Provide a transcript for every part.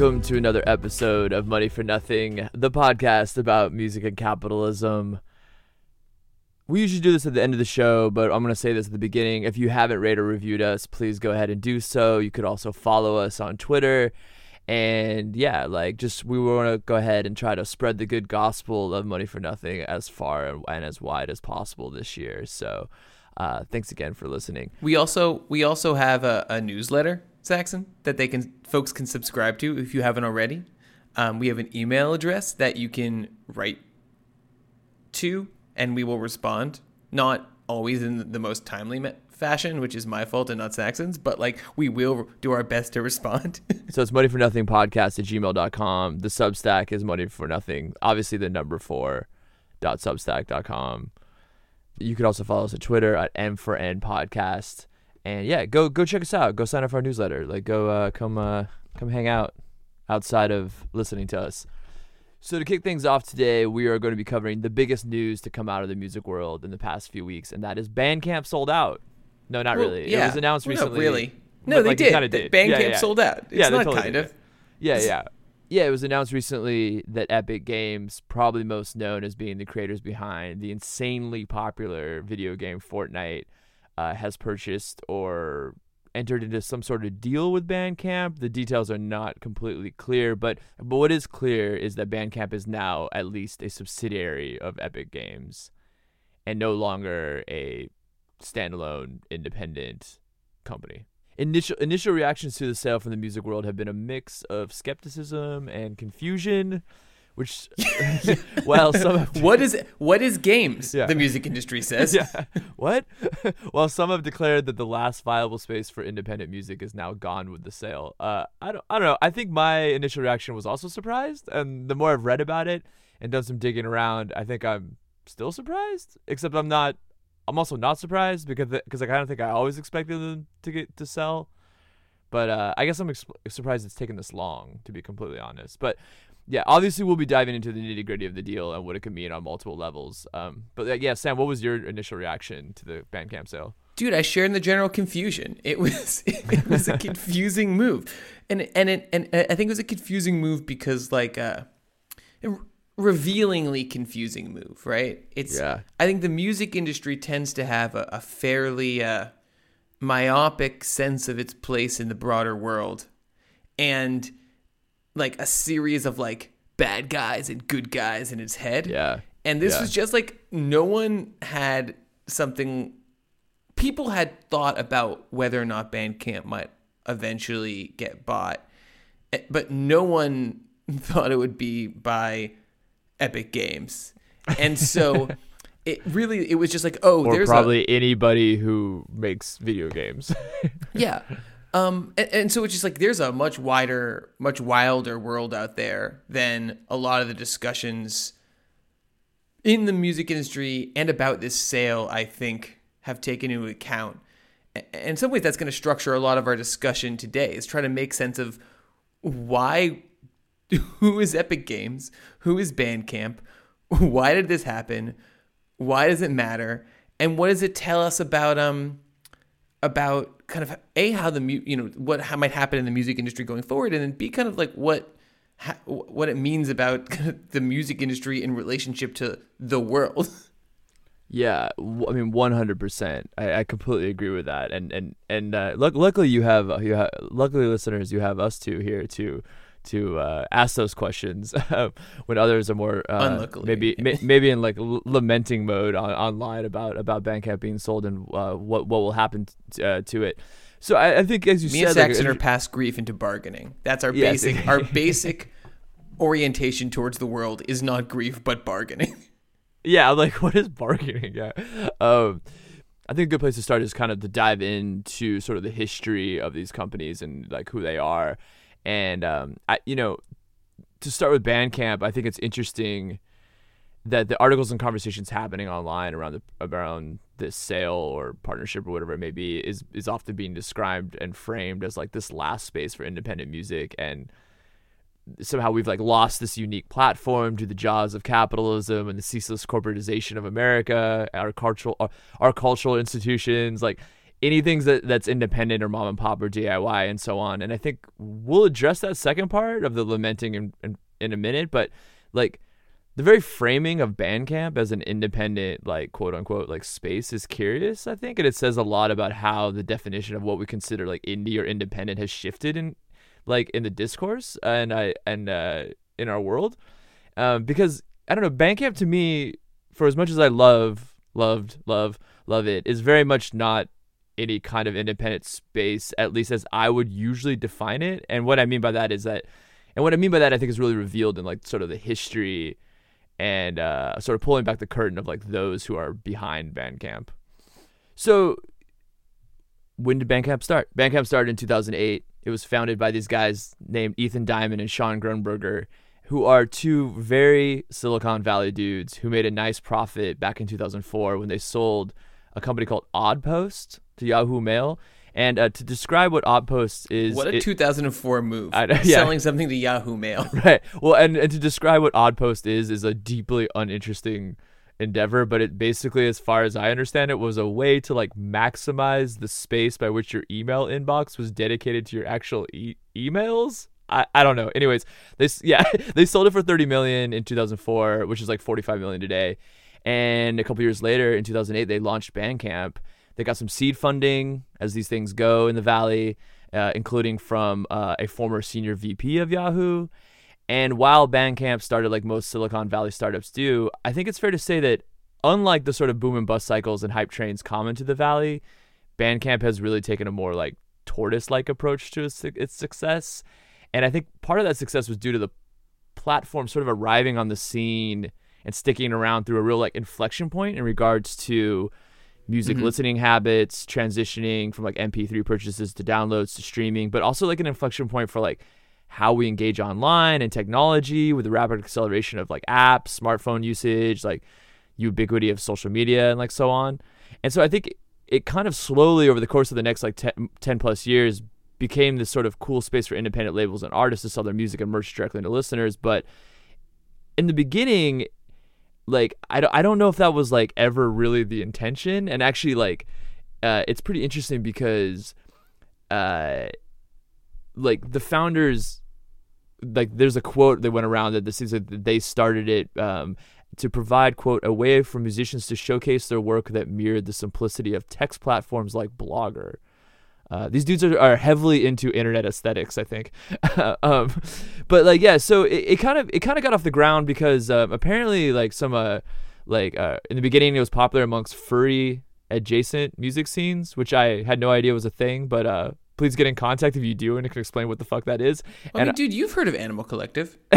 Welcome to another episode of Money for Nothing, the podcast about music and capitalism. We usually do this at the end of the show, but I'm going to say this at the beginning. If you haven't rated or reviewed us, please go ahead and do so. You could also follow us on Twitter. And yeah, like just we want to go ahead and try to spread the good gospel of Money for Nothing as far and as wide as possible this year. So uh, thanks again for listening. We also we also have a, a newsletter, Saxon, that they can folks can subscribe to if you haven't already. Um, we have an email address that you can write to, and we will respond. Not always in the most timely fashion, which is my fault and not Saxon's, but like we will do our best to respond. So it's money for nothing podcast at gmail.com. The Substack is money for nothing. Obviously, the number four dot substack.com. You can also follow us on Twitter at M for N podcast. And yeah, go go check us out. Go sign up for our newsletter. Like go uh, come uh, come hang out outside of listening to us. So to kick things off today, we are going to be covering the biggest news to come out of the music world in the past few weeks, and that is Bandcamp sold out. No, not Well, really. yeah. It was announced Well, not recently. really. No, but, they like, did. did. Bandcamp Yeah, yeah. sold out. It's Yeah, not totally kind of. Yeah, It's- yeah. Yeah, it was announced recently that Epic Games, probably most known as being the creators behind the insanely popular video game Fortnite, uh, has purchased or entered into some sort of deal with Bandcamp. The details are not completely clear, but but what is clear is that Bandcamp is now at least a subsidiary of Epic Games and no longer a standalone independent company. Initial initial reactions to the sale from the music world have been a mix of skepticism and confusion, which well, some have What is what is games? Yeah. The music industry says. yeah. What? well, some have declared that the last viable space for independent music is now gone with the sale. Uh, I don't. I don't know. I think my initial reaction was also surprised, and the more I've read about it and done some digging around, I think I'm still surprised. Except I'm not. I'm also not surprised because because I kind of think I always expected them to get to sell. But uh, I guess I'm ex- surprised it's taken this long, to be completely honest. But yeah, obviously we'll be diving into the nitty gritty of the deal and what it could mean on multiple levels. Um, but uh, yeah, Sam, what was your initial reaction to the Bandcamp sale? Dude, I share in the general confusion. It was it was a confusing move, and and it, and I think it was a confusing move because like uh, a revealingly confusing move, right? It's Yeah. I think the music industry tends to have a, a fairly uh, myopic sense of its place in the broader world, and like a series of like bad guys and good guys in his head. Yeah. And this Yeah. was just like no one had something. People had thought about whether or not Bandcamp might eventually get bought, eh, but no one thought it would be by Epic Games. And so it really, it was just like, oh, Or there's a, probably anybody who makes video games. yeah. Um, and, and so it's just like there's a much wider, much wilder world out there than a lot of the discussions in the music industry and about this sale, I think, have taken into account. And in some ways, that's going to structure a lot of our discussion today, is try to make sense of why, who is Epic Games, who is Bandcamp, why did this happen, why does it matter, and what does it tell us about um about kind of a how the you know what might happen in the music industry going forward, and then b kind of like what ha- what it means about the music industry in relationship to the world. Yeah, I mean, one hundred percent. I I completely agree with that. And and and uh, luckily you have you have luckily listeners you have us two here to to uh, ask those questions when others are more uh, Unluckily. maybe may, maybe in like l- lamenting mode on, online about about Bandcamp being sold and uh, what what will happen t- uh, to it. So I, I think as you Me and said, like, Saxon if- are past grief into bargaining. That's our Yes. basic our basic orientation towards the world is not grief but bargaining. yeah, like what is bargaining? Yeah. Um, I think a good place to start is kind of to dive into sort of the history of these companies and like who they are. And um, I, you know, to start with Bandcamp, I think it's interesting that the articles and conversations happening online around the around this sale or partnership or whatever it may be is is often being described and framed as like this last space for independent music and somehow we've like lost this unique platform to the jaws of capitalism and the ceaseless corporatization of America, our cultural our, our cultural institutions. Like anything that that's independent or mom and pop or DIY and so on. And I think we'll address that second part of the lamenting in, in, in a minute, but like the very framing of Bandcamp as an independent, like quote unquote, like space is curious, I think, and it says a lot about how the definition of what we consider like indie or independent has shifted in, like in the discourse and I and uh, in our world, um, because I don't know, Bandcamp to me, for as much as I love, loved, love, love it, is very much not any kind of independent space, at least as I would usually define it. And what I mean by that is that, and what I mean by that, I think is really revealed in like sort of the history and uh, sort of pulling back the curtain of like those who are behind Bandcamp. So, when did Bandcamp start? Bandcamp started in 2008. It was founded by these guys named Ethan Diamond and Shawn Grunberger, who are two very Silicon Valley dudes who made a nice profit back in 2004 when they sold a company called Oddpost to Yahoo Mail. And uh, to describe what Oddpost is, what a it, 2004 move! I- yeah. Selling something to Yahoo Mail. right. Well, and, and to describe what Oddpost is is a deeply uninteresting endeavor, but it basically, as far as I understand it, was a way to like maximize the space by which your email inbox was dedicated to your actual e- emails. I, I don't know. Anyways, this yeah they sold it for 30 million in 2004, which is like 45 million today. And a couple years later, in 2008, they launched Bandcamp. They got some seed funding, as these things go in the valley, uh, including from uh, a former senior VP of Yahoo. And while Bandcamp started like most Silicon Valley startups do, I think it's fair to say that unlike the sort of boom and bust cycles and hype trains common to the valley, Bandcamp has really taken a more like tortoise-like approach to its, its success. And I think part of that success was due to the platform sort of arriving on the scene and sticking around through a real like inflection point in regards to music Mhm. listening habits, transitioning from like MP3 purchases to downloads to streaming, but also like an inflection point for like how we engage online and technology with the rapid acceleration of like apps, smartphone usage, like ubiquity of social media and like so on. And so I think it kind of slowly over the course of the next like 10, 10 plus years became this sort of cool space for independent labels and artists to sell their music and merch directly to listeners. But in the beginning, like I don't, I don't know if that was like ever really the intention. And actually, like uh, it's pretty interesting because uh, like the founders like there's a quote that went around that this is that they started it um, to provide quote a way for musicians to showcase their work that mirrored the simplicity of text platforms like blogger uh, these dudes are, are heavily into internet aesthetics, I think. um, but like, yeah, so it, it kind of it kind of got off the ground because um, apparently, like some uh, like uh, in the beginning, it was popular amongst furry adjacent music scenes, which I had no idea was a thing. But uh, please get in contact if you do and it can explain what the fuck that is. I mean, dude, you've heard of Animal Collective.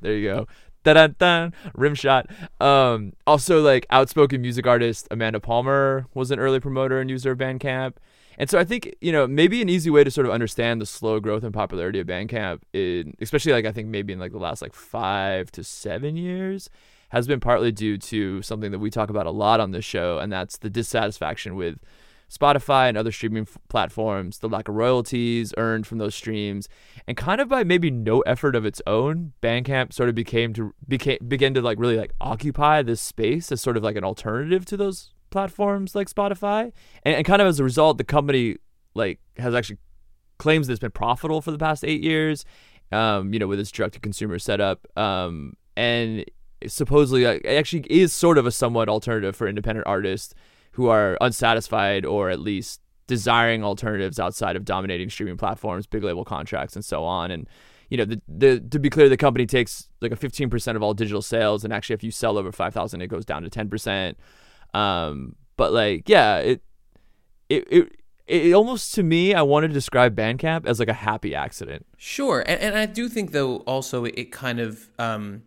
there you go. Dun rim shot. Um, also, like outspoken music artist Amanda Palmer was an early promoter and user of Bandcamp, and so I think you know maybe an easy way to sort of understand the slow growth and popularity of Bandcamp, in, especially like I think maybe in like the last like five to seven years, has been partly due to something that we talk about a lot on this show, and that's the dissatisfaction with Spotify and other streaming f- platforms, the lack of royalties earned from those streams, and kind of by maybe no effort of its own, Bandcamp sort of became to became began to like really like occupy this space as sort of like an alternative to those platforms like Spotify, and, and kind of as a result, the company like has actually claims that it's been profitable for the past eight years, um, you know, with its direct to consumer setup, um, and supposedly like, it actually is sort of a somewhat alternative for independent artists who are unsatisfied or at least desiring alternatives outside of dominating streaming platforms, big label contracts, and so on. And you know, the, the to be clear, the company takes like a 15% of all digital sales, and actually, if you sell over 5,000, it goes down to 10%. Um, but like, yeah, it it it. It almost to me, I want to describe Bandcamp as like a happy accident. Sure, and, and I do think though also it, kind of um,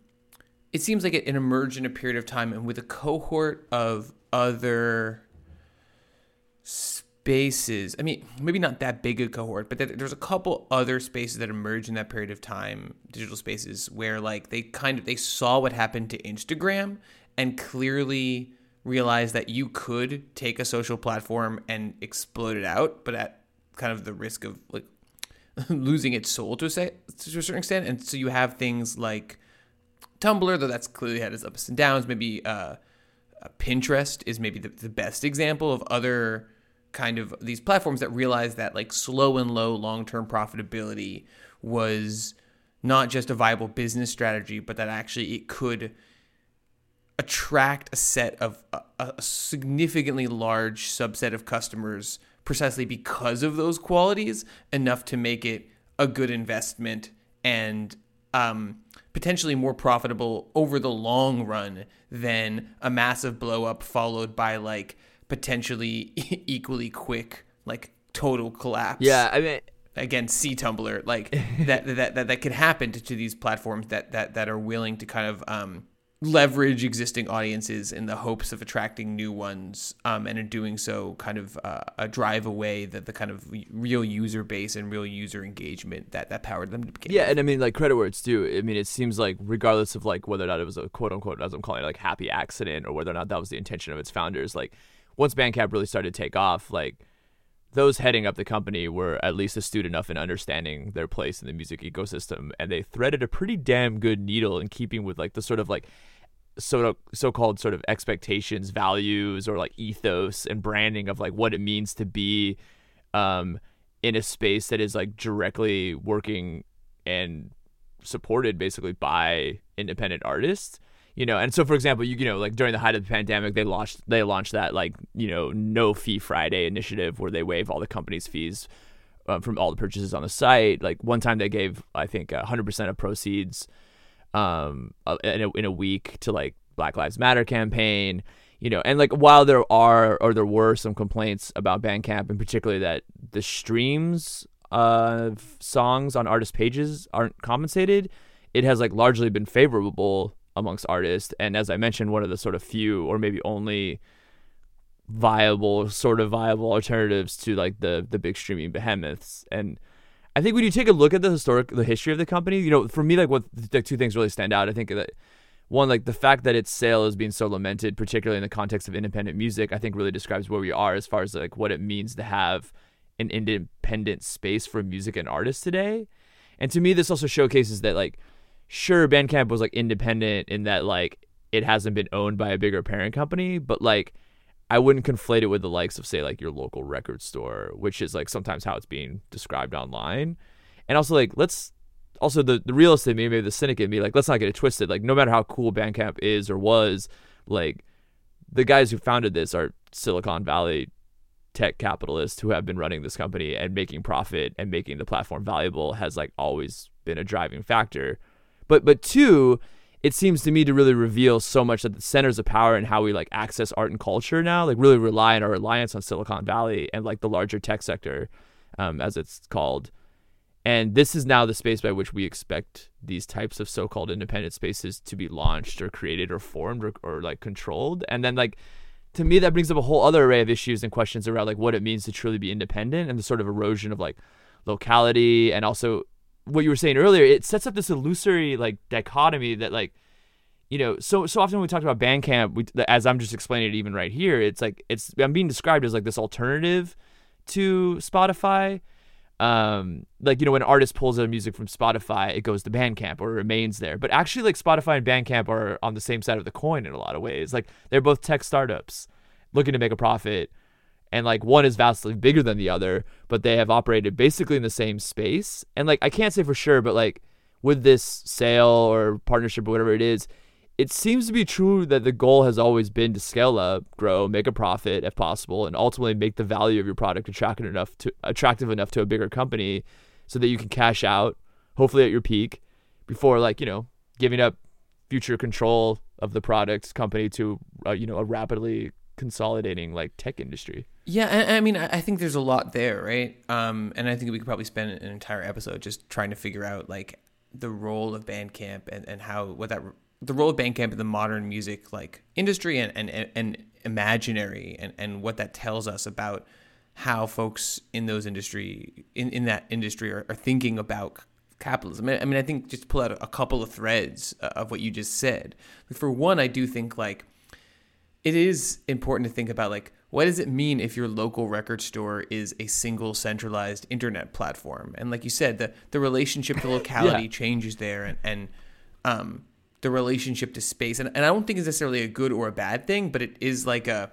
it seems like it, it emerged in a period of time and with a cohort of other spaces. I mean, maybe not that big a cohort, but there- there's a couple other spaces that emerged in that period of time, digital spaces where like they kind of they saw what happened to Instagram and clearly realized that you could take a social platform and explode it out, but at kind of the risk of like losing its soul to a, to a certain extent. And so you have things like Tumblr, though that's clearly had its ups and downs. Maybe uh, Pinterest is maybe the, the best example of other kind of these platforms that realized that like slow and low long term profitability was not just a viable business strategy, but that actually it could attract a set of a, a significantly large subset of customers precisely because of those qualities enough to make it a good investment and um, potentially more profitable over the long run than a massive blow up followed by like potentially equally quick like total collapse. Yeah, I mean again, see Tumblr like that, that that that could happen to, to these platforms that that that are willing to kind of um leverage existing audiences in the hopes of attracting new ones um, and in doing so kind of uh, a drive away the, the kind of real user base and real user engagement that, that powered them to begin yeah with. and i mean like credit where it's due i mean it seems like regardless of like whether or not it was a quote unquote as i'm calling it like happy accident or whether or not that was the intention of its founders like once bandcamp really started to take off like those heading up the company were at least astute enough in understanding their place in the music ecosystem and they threaded a pretty damn good needle in keeping with like the sort of like of so-called sort of expectations values or like ethos and branding of like what it means to be um in a space that is like directly working and supported basically by independent artists you know and so for example you, you know like during the height of the pandemic they launched they launched that like you know no fee friday initiative where they waive all the company's fees uh, from all the purchases on the site. Like one time they gave i think 100% of proceeds um uh, in a, in a week to like Black Lives Matter campaign, you know, and like while there are or there were some complaints about Bandcamp, and particularly that the streams of songs on artist pages aren't compensated, it has like largely been favorable amongst artists. And as I mentioned, one of the sort of few or maybe only viable sort of viable alternatives to like the the big streaming behemoths and I think when you take a look at the historic, the history of the company, you know, for me, like what the two things really stand out. I think that one, like the fact that its sale is being so lamented, particularly in the context of independent music, I think really describes where we are as far as like what it means to have an independent space for music and artists today. And to me, this also showcases that like, sure, Bandcamp was like independent in that like it hasn't been owned by a bigger parent company, but like I wouldn't conflate it with the likes of say like your local record store, which is like sometimes how it's being described online. And also like let's also the, the realist in me, maybe the cynic in me, like let's not get it twisted. Like no matter how cool Bandcamp is or was, like the guys who founded this are Silicon Valley tech capitalists who have been running this company and making profit and making the platform valuable has like always been a driving factor. But but two, it seems to me to really reveal so much that the centers of power and how we like access art and culture now, like really rely on our reliance on Silicon Valley and like the larger tech sector, um, as it's called. And this is now the space by which we expect these types of so-called independent spaces to be launched or created or formed or, or like controlled. And then like to me that brings up a whole other array of issues and questions around like what it means to truly be independent and the sort of erosion of like locality and also what you were saying earlier, it sets up this illusory like dichotomy that like you know, so so often when we talk about Bandcamp, we, as I'm just explaining it even right here, it's like it's I'm being described as like this alternative to Spotify. Um, like you know, when an artist pulls out music from Spotify, it goes to Bandcamp or remains there. But actually, like Spotify and Bandcamp are on the same side of the coin in a lot of ways. Like they're both tech startups looking to make a profit and like one is vastly bigger than the other, but they have operated basically in the same space. And like I can't say for sure, but like with this sale or partnership or whatever it is, it seems to be true that the goal has always been to scale up, grow, make a profit if possible, and ultimately make the value of your product attractive enough to attractive enough to a bigger company so that you can cash out, hopefully at your peak, before like, you know, giving up future control of the product company to uh, you know, a rapidly consolidating like tech industry. Yeah, I, I mean, I think there's a lot there, right? Um, and I think we could probably spend an entire episode just trying to figure out like the role of Bandcamp and, and how what that the role of Bandcamp in the modern music like industry and and, and imaginary and, and what that tells us about how folks in those industry in, in that industry are, are thinking about capitalism. I mean, I think just pull out a couple of threads uh, of what you just said. For one, I do think like it is important to think about like what does it mean if your local record store is a single centralized internet platform? And like you said, the the relationship to locality yeah. changes there, and and um, the relationship to space, and, and I don't think it's necessarily a good or a bad thing, but it is like a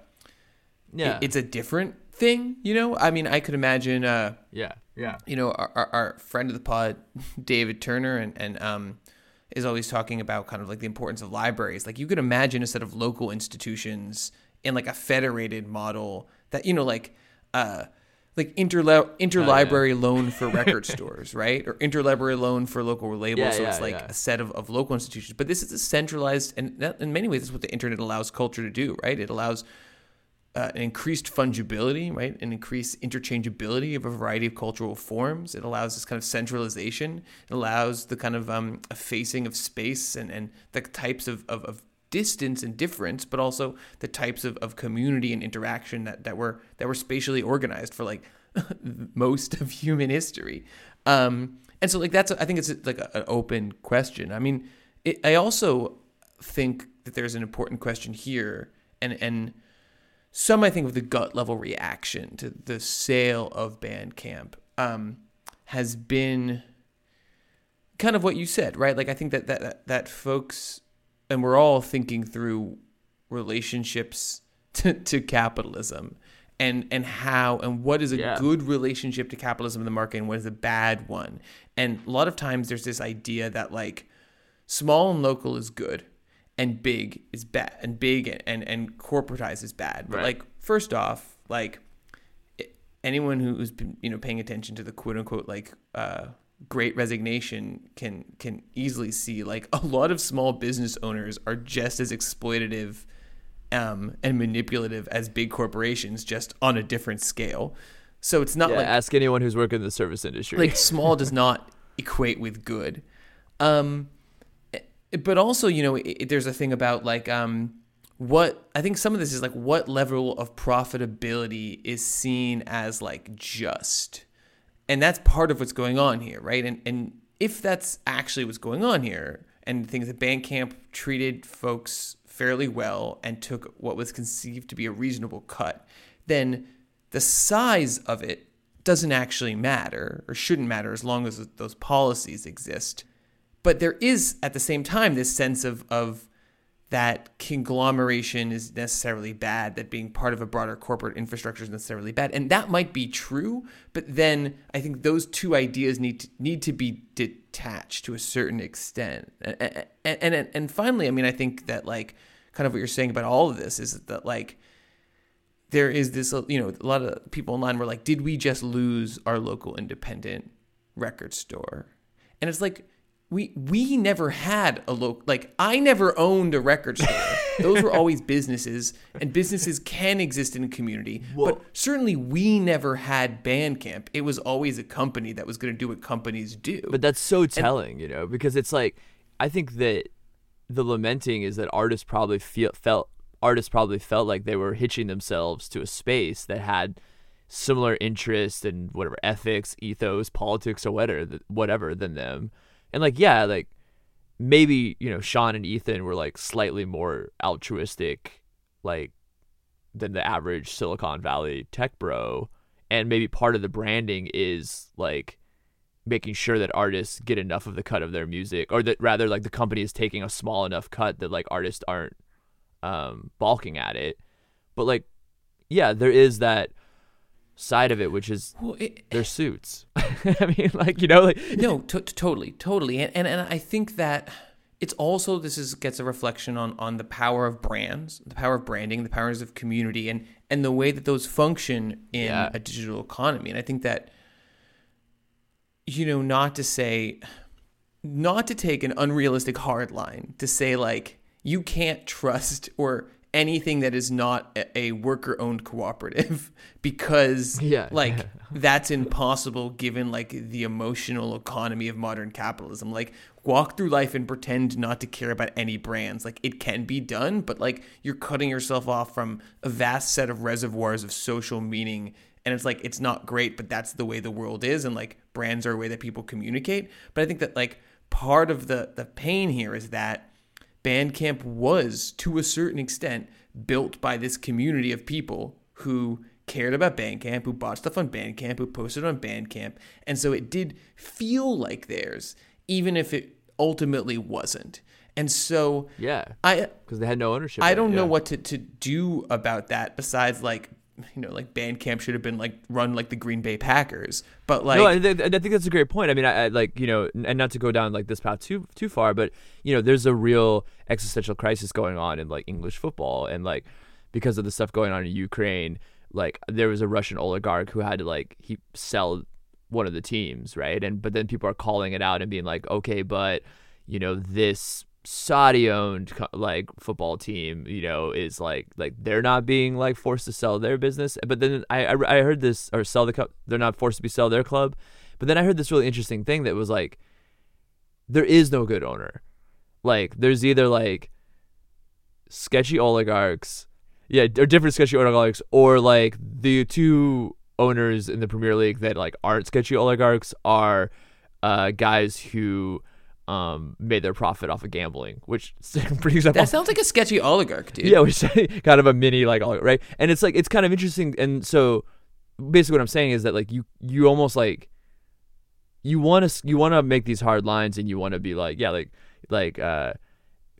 Yeah. it- it's a different thing, you know. I mean, I could imagine, uh, yeah. Yeah. you know, our, our, our friend of the pod, David Turner, and and um, is always talking about kind of like the importance of libraries. Like you could imagine a set of local institutions in like a federated model that you know, like uh, like interla- interlibrary loan for record stores, right? Or interlibrary loan for local labels. Yeah, so it's like yeah. a set of, of local institutions. But this is a centralized, and that, in many ways, that's what the internet allows culture to do, right? It allows uh, an increased fungibility, right? An increased interchangeability of a variety of cultural forms. It allows this kind of centralization. It allows the kind of um, effacing of space and, and the types of, of, of distance and difference, but also the types of, of community and interaction that, that were that were spatially organized for like most of human history. Um, and so like that's I think it's like a, an open question. I mean, it, I also think that there's an important question here, and and some I think of the gut level reaction to the sale of Bandcamp um, has been kind of what you said, right? Like I think that that that, that folks and we're all thinking through relationships to, to capitalism and and how and what is a Yeah. good relationship to capitalism in the market and what is a bad one. And a lot of times there's this idea that like small and local is good and big is bad and big and and, and corporatized is bad. But Right. like first off, like anyone who's been you know paying attention to the quote unquote like uh great resignation can can easily see like a lot of small business owners are just as exploitative um, and manipulative as big corporations just on a different scale so it's not Yeah, like ask anyone who's working in the service industry. like small does not equate with good um but also you know i there's a thing about like um what i think some of this is like what level of profitability is seen as like just. And that's part of what's going on here right? And and if that's actually what's going on here and things that bandcamp treated folks fairly well and took what was conceived to be a reasonable cut then the size of it doesn't actually matter or shouldn't matter as long as those policies exist but there is at the same time this sense of of that conglomeration is necessarily bad, that being part of a broader corporate infrastructure is necessarily bad, and that might be true. But then I think those two ideas need to, need to be detached to a certain extent. And, and and and finally, I mean, I think that like kind of what you're saying about all of this is that like there is this uh, you know a lot of people online were like, did we just lose our local independent record store? And it's like we we never had a local like I never owned a record store. Those were always businesses, and businesses can exist in a community. But certainly, we never had Bandcamp. It was always a company that was going to do what companies do. But that's so telling, you know, because it's like I think that the lamenting is that artists probably feel felt artists probably felt like they were hitching themselves to a space that had similar interests and whatever ethics, ethos, politics, or whatever whatever than them. And like yeah, like maybe, you know, Shawn and Ethan were like slightly more altruistic like than the average Silicon Valley tech bro. And maybe part of the branding is like making sure that artists get enough of the cut of their music or that rather like the company is taking a small enough cut that like artists aren't um balking at it but like yeah there is that side of it which is Well, it- their suits i mean like you know like no, to- totally, totally, and, and and I think that it's also this is gets a reflection on on the power of brands, the power of branding, the powers of community, and and the way that those function in Yeah. a digital economy. And I think that you know, not to say, not to take an unrealistic hard line to say like you can't trust or anything that is not a, a worker-owned cooperative because Yeah. like that's impossible given like the emotional economy of modern capitalism. Like walk through life and pretend not to care about any brands. Like it can be done but like you're cutting yourself off from a vast set of reservoirs of social meaning and it's like it's not great but that's the way the world is and like brands are a way that people communicate. But i think that like part of the the pain here is that Bandcamp was, to a certain extent, built by this community of people who cared about Bandcamp, who bought stuff on Bandcamp, who posted on Bandcamp. And so it did feel like theirs, even if it ultimately wasn't. And so Yeah, I because they had no ownership. I don't know yeah. what to, to do about that besides like you know like Bandcamp should have been like run like the Green Bay Packers. But like no, I, th- I think that's a great point. I mean, I, I like you know, and not to go down like this path too too far, but you know, there's a real existential crisis going on in like English football, and like because of the stuff going on in Ukraine, like there was a Russian oligarch who had to like he sell one of the teams, right? And but then people are calling it out and being like, okay, but you know, this Saudi owned like football team, you know, is like like they're not being like forced to sell their business. But then I I, I heard this or sell the club. They're not forced to be sell their club. But then I heard this really interesting thing that was like, there is no good owner. Like there's either like sketchy oligarchs, yeah, or different sketchy oligarchs, or like the two owners in the Premier League that like aren't sketchy oligarchs are uh, guys who um, made their profit off of gambling, which brings up that sounds like a sketchy oligarch, dude. yeah, which kind of a mini like oligarch, right? And it's like it's kind of interesting. And so basically, what I'm saying is that like you you almost like you want to you want to make these hard lines, and you want to be like yeah, like like uh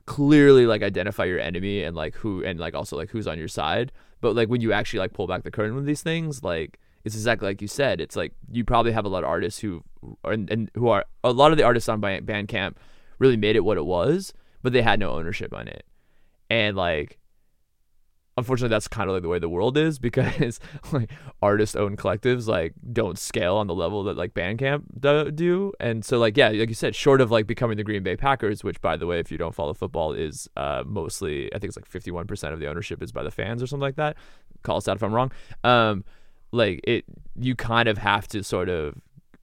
clearly like identify your enemy and like who and like also like who's on your side. But like when you actually like pull back the curtain with these things, like it's exactly like you said. It's like you probably have a lot of artists who are, and, and who are a lot of the artists on Bandcamp really made it what it was, but they had no ownership on it. And like unfortunately that's kind of like the way the world is because like artist owned collectives like don't scale on the level that like Bandcamp do. And so like yeah, like you said, short of like becoming the Green Bay Packers, which by the way, if you don't follow football, is uh mostly I think it's like fifty one percent of the ownership is by the fans or something like that. Call us out if I'm wrong. Um like it you kind of have to sort of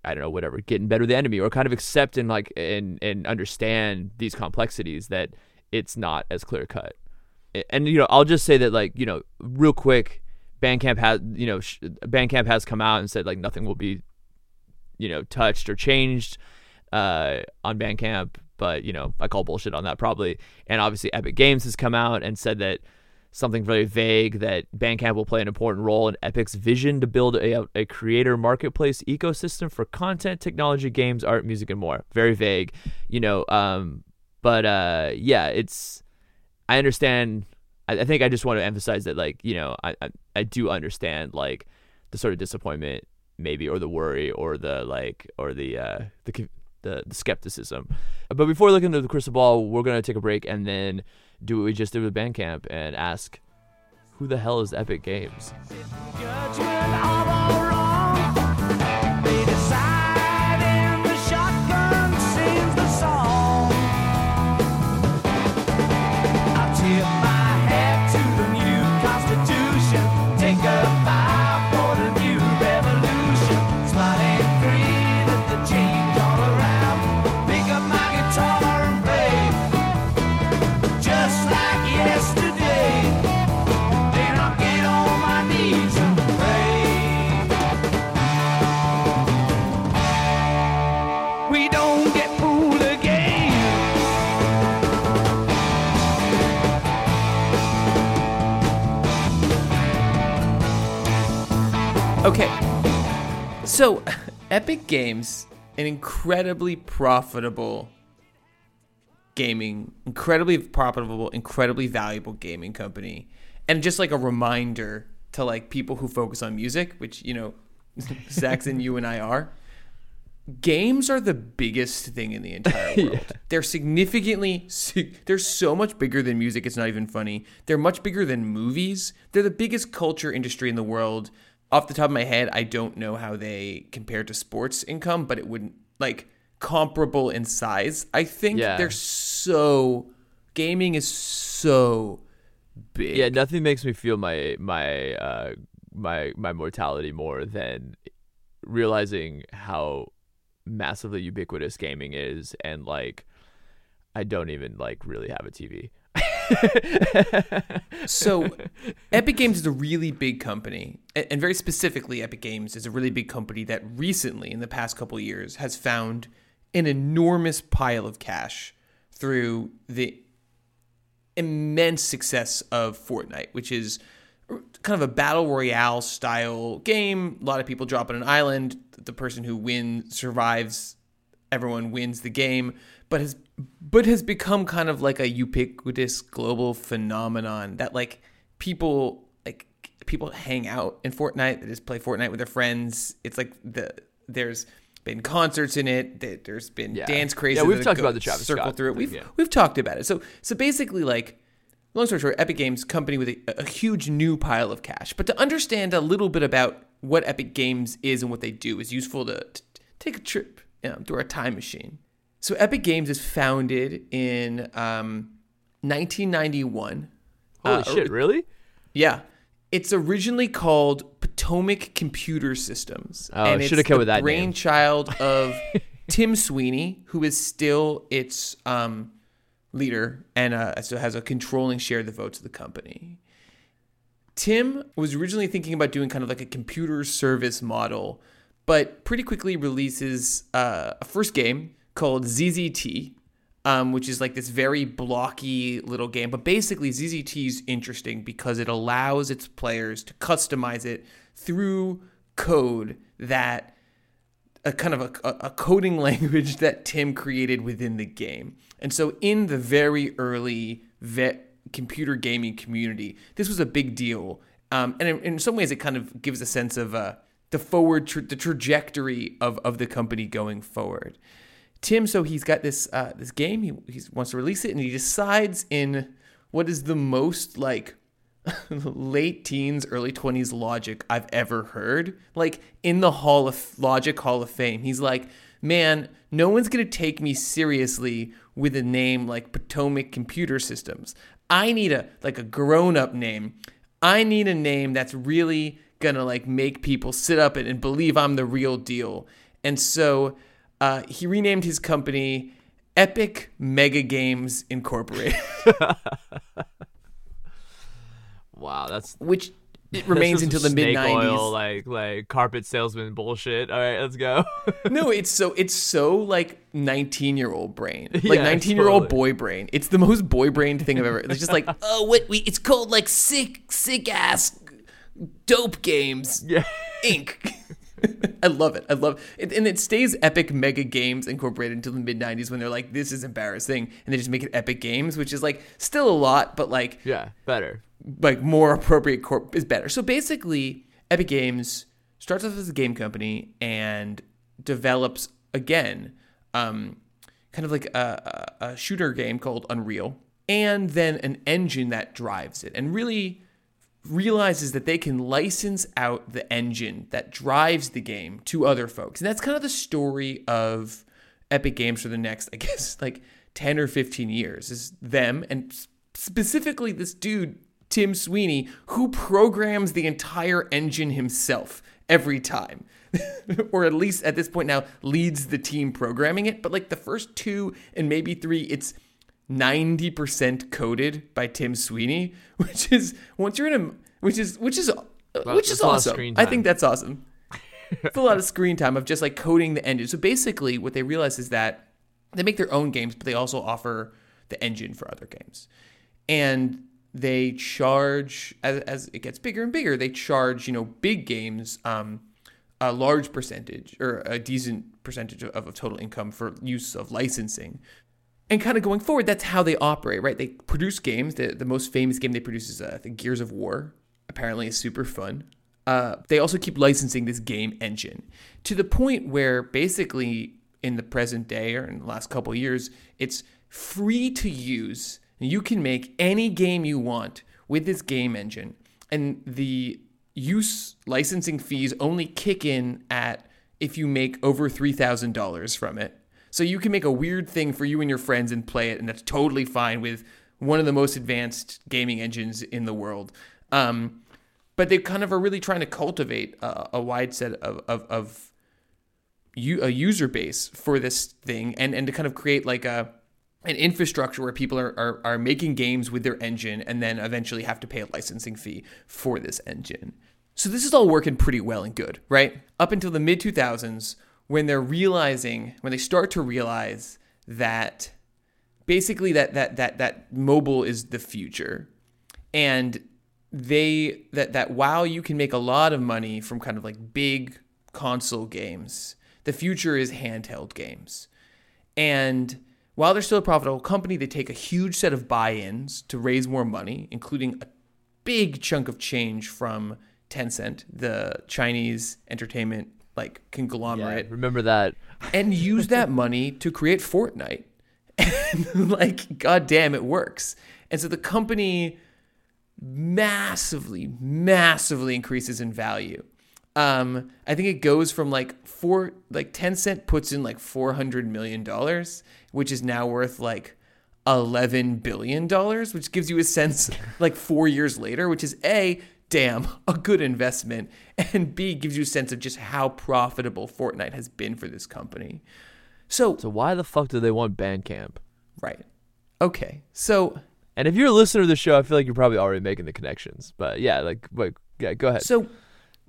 I don't know whatever get in bed with the enemy or kind of accept and like and and understand these complexities that it's not as clear cut. And you know I'll just say that like you know real quick Bandcamp has you know Bandcamp has come out and said like nothing will be you know touched or changed uh, on Bandcamp but you know I call bullshit on that probably. And obviously Epic Games has come out and said that something very vague that Bandcamp will play an important role in Epic's vision to build a, a creator marketplace ecosystem for content, technology, games, art, music, and more. Very vague, you know. Um, but uh, yeah, it's. I understand. I, I think I just want to emphasize that, like, you know, I, I I do understand like the sort of disappointment, maybe, or the worry, or the like, or the uh, the the, the skepticism. But before looking into the crystal ball, we're gonna take a break and then do what we just did with Bandcamp and ask, who the hell is Epic Games? Okay. So, Epic Games, an incredibly profitable gaming, incredibly profitable, incredibly valuable gaming company. And just like a reminder to like people who focus on music, which, you know, Saxon, you and I are. Games are the biggest thing in the entire world. yeah. They're significantly, they're so much bigger than music. It's not even funny. They're much bigger than movies. They're the biggest culture industry in the world off the top of my head, I don't know how they compare to sports income, but it wouldn't like comparable in size. I think Yeah. they're so gaming is so big. Yeah, nothing makes me feel my my uh, my my mortality more than realizing how massively ubiquitous gaming is, and like I don't even like really have a TV. So Epic Games is a really big company, and very specifically, Epic Games is a really big company that recently, in the past couple years, has found an enormous pile of cash through the immense success of Fortnite, which is kind of a battle royale style game. A lot of people drop on an island. The person who wins survives. Everyone wins the game. but has but has become kind of like a ubiquitous global phenomenon that like people like people hang out in Fortnite. They just play Fortnite with their friends. It's like the there's been concerts in it. There's been Yeah. dance crazy. Yeah, we've talked about the Travis circle Scott through it. We've yeah. we've talked about it. So so basically, like long story short, Epic Games company with a, a huge new pile of cash. But to understand a little bit about what Epic Games is and what they do is useful to, to take a trip you know, through a time machine. So Epic Games is founded in um, 1991. Holy Uh, shit, really? Yeah. It's originally called Potomac Computer Systems. Oh, and it's come the with that name. brainchild of Tim Sweeney, who is still its um, leader and uh, so has a controlling share of the votes of the company. Tim was originally thinking about doing kind of like a computer service model, but pretty quickly releases uh, a first game called ZZT, um, which is like this very blocky little game. But basically, ZZT is interesting because it allows its players to customize it through code that a kind of a, a coding language that Tim created within the game. And so, in the very early vet computer gaming community, this was a big deal. Um, and in, in some ways, it kind of gives a sense of uh, the forward, tra- the trajectory of, of the company going forward. Tim, so he's got this uh, this game. He, he wants to release it, and he decides in what is the most like late teens, early twenties logic I've ever heard. Like in the Hall of Logic Hall of Fame, he's like, "Man, no one's gonna take me seriously with a name like Potomac Computer Systems. I need a like a grown up name. I need a name that's really gonna like make people sit up and, and believe I'm the real deal." And so uh, he renamed his company Epic Mega Games Incorporated, Wow, that's which it remains until the mid '90s. like like carpet salesman bullshit. All right, let's go. no, it's so it's so like 19 year old brain, like Yeah, 19 year old totally. boy brain. It's the most boy brain thing I've ever. It's just like, oh, what we? It's called like sick, sick ass, dope games. yeah. Inc. I love it. I love it. And it stays Epic Mega Games Incorporated until the mid 90s when they're like, this is embarrassing. And they just make it Epic Games, which is like still a lot, but like Yeah, better. like more appropriate corp is better. So basically, Epic Games starts off as a game company and develops again, um, kind of like a, a, a shooter game called Unreal, and then an engine that drives it, and really realizes that they can license out the engine that drives the game to other folks. And that's kind of the story of Epic Games for the next, I guess, like 10 or 15 years is them and specifically this dude, Tim Sweeney, who programs the entire engine himself every time. or at least at this point now leads the team programming it. But like the first two and maybe three, it's 90% coded by Tim Sweeney, which is once you're in a which is which is which is that's a lot of awesome. I think that's awesome. it's a lot of screen time of just like coding the engine. So basically what they realize is that they make their own games, but they also offer the engine for other games. And they charge as, as it gets bigger and bigger, they charge, you know, big games um a large percentage or a decent percentage of, of total income for use of licensing. And kind of going forward, that's how they operate, right? They produce games. The, the most famous game they produce is uh, Gears of War. Apparently, is super fun. Uh, they also keep licensing this game engine to the point where basically in the present day or in the last couple years, it's free to use. You can make any game you want with this game engine, and the use licensing fees only kick in at if you make over three thousand dollars from it. So you can make a weird thing for you and your friends and play it, and that's totally fine with one of the most advanced gaming engines in the world. Um, but they kind of are really trying to cultivate a, a wide set of, of, of u- a user base for this thing, and, and to kind of create like a an infrastructure where people are, are, are making games with their engine and then eventually have to pay a licensing fee for this engine. So this is all working pretty well and good, right? Up until the mid 2000s, when they're realizing, when they start to realize that basically that that that that mobile is the future, and they that that while you can make a lot of money from kind of like big console games, the future is handheld games, and while they're still a profitable company, they take a huge set of buy-ins to raise more money, including a big chunk of change from Tencent, the Chinese entertainment like conglomerate. Yeah, remember that. and use that money to create Fortnite. And like, goddamn, it works. And so the company massively, massively increases in value. Um, I think it goes from like four, like Tencent puts in like four hundred million dollars, which is now worth like eleven billion dollars, which gives you a sense like four years later, which is a damn a good investment, and b gives you a sense of just how profitable Fortnite has been for this company. So, So why the fuck do they want Bandcamp? right, okay, so And if you're a listener to the show, I feel like you're probably already making the connections. But yeah, like, like yeah, go ahead. So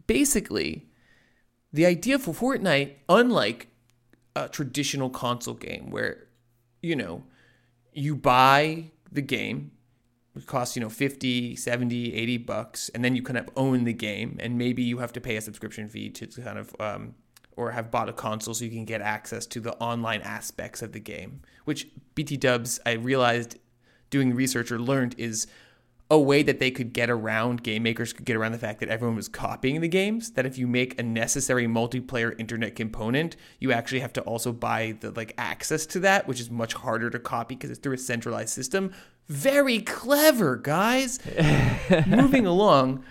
basically, the idea for Fortnite, unlike a traditional console game where, you know, you buy the game, it costs, you know, 50, 70, 80 bucks, and then you kind of own the game, and maybe you have to pay a subscription fee to, to kind of, um, or have bought a console so you can get access to the online aspects of the game, which BT Dubs, I realized doing research or learned is a way that they could get around game makers could get around the fact that everyone was copying the games that if you make a necessary multiplayer internet component you actually have to also buy the like access to that which is much harder to copy because it's through a centralized system very clever guys moving along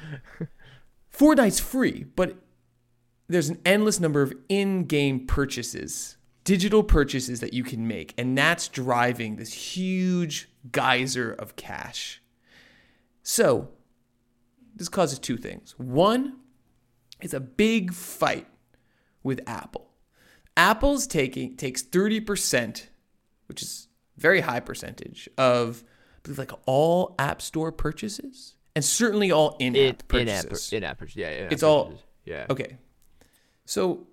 fortnite's free but there's an endless number of in-game purchases digital purchases that you can make and that's driving this huge geyser of cash so, this causes two things. One, it's a big fight with Apple. Apple's taking takes 30%, which is very high percentage of believe like all App Store purchases and certainly all in-app in, in-app, purchases. in-app, purchase- yeah, in-app It's all- yeah. Okay. So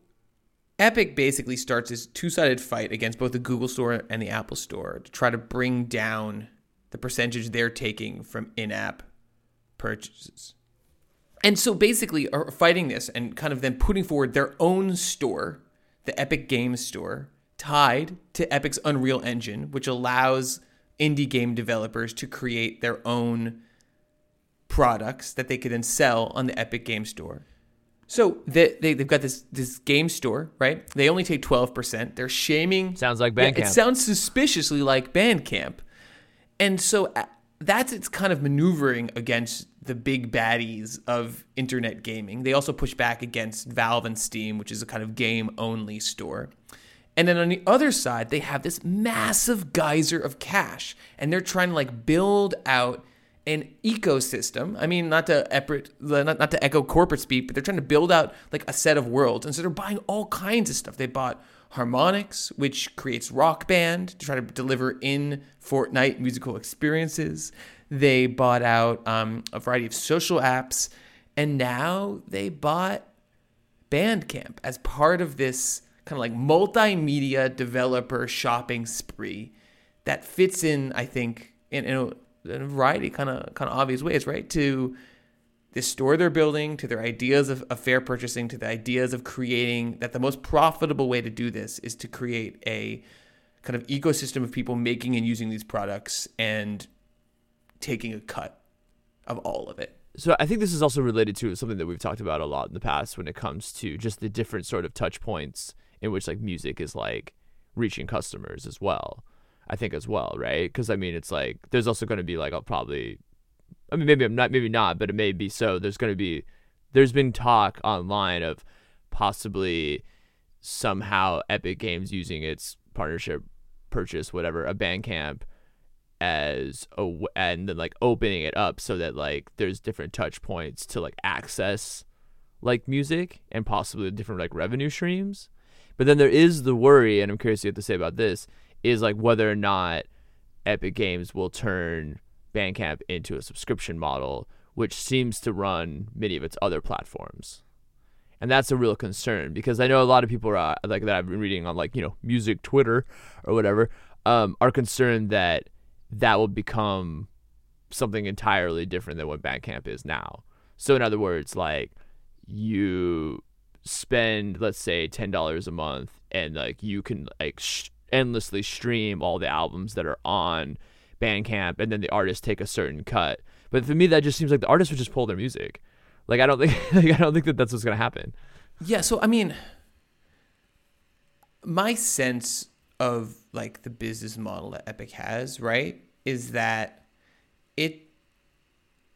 Epic basically starts this two-sided fight against both the Google Store and the Apple Store to try to bring down the percentage they're taking from in-app purchases. And so basically are fighting this and kind of then putting forward their own store, the Epic Games Store, tied to Epic's Unreal Engine, which allows indie game developers to create their own products that they could then sell on the Epic Game Store. So they, they, they've got this this game store, right? They only take 12%. They're shaming Sounds like yeah, it sounds suspiciously like Bandcamp. And so uh, that's its kind of maneuvering against the big baddies of internet gaming. They also push back against Valve and Steam, which is a kind of game only store. And then on the other side, they have this massive geyser of cash, and they're trying to like build out an ecosystem. I mean, not to not, not to echo corporate speak, but they're trying to build out like a set of worlds. And so they're buying all kinds of stuff. They bought Harmonix, which creates Rock Band to try to deliver in Fortnite musical experiences. They bought out um, a variety of social apps, and now they bought Bandcamp as part of this kind of like multimedia developer shopping spree that fits in, I think, in, in, a, in a variety kind of kind of obvious ways, right? To this store they're building, to their ideas of, of fair purchasing, to the ideas of creating that the most profitable way to do this is to create a kind of ecosystem of people making and using these products and taking a cut of all of it. so I think this is also related to something that we've talked about a lot in the past when it comes to just the different sort of touch points in which like music is like reaching customers as well. I think as well, right? Because I mean, it's like there's also going to be like I'll probably, I mean, maybe I'm not, maybe not, but it may be so. There's going to be, there's been talk online of possibly somehow Epic Games using its partnership purchase, whatever, a Bandcamp as a and then like opening it up so that like there's different touch points to like access like music and possibly different like revenue streams. But then there is the worry, and I'm curious what to say about this, is like whether or not Epic Games will turn Bandcamp into a subscription model, which seems to run many of its other platforms. And that's a real concern because I know a lot of people are like that I've been reading on like, you know, music Twitter or whatever, um, are concerned that that will become something entirely different than what Bandcamp is now. So in other words, like you spend let's say ten dollars a month, and like you can like sh- endlessly stream all the albums that are on Bandcamp, and then the artists take a certain cut. But for me, that just seems like the artists would just pull their music. Like I don't think like, I don't think that that's what's gonna happen. Yeah, so I mean, my sense of like the business model that Epic has, right, is that it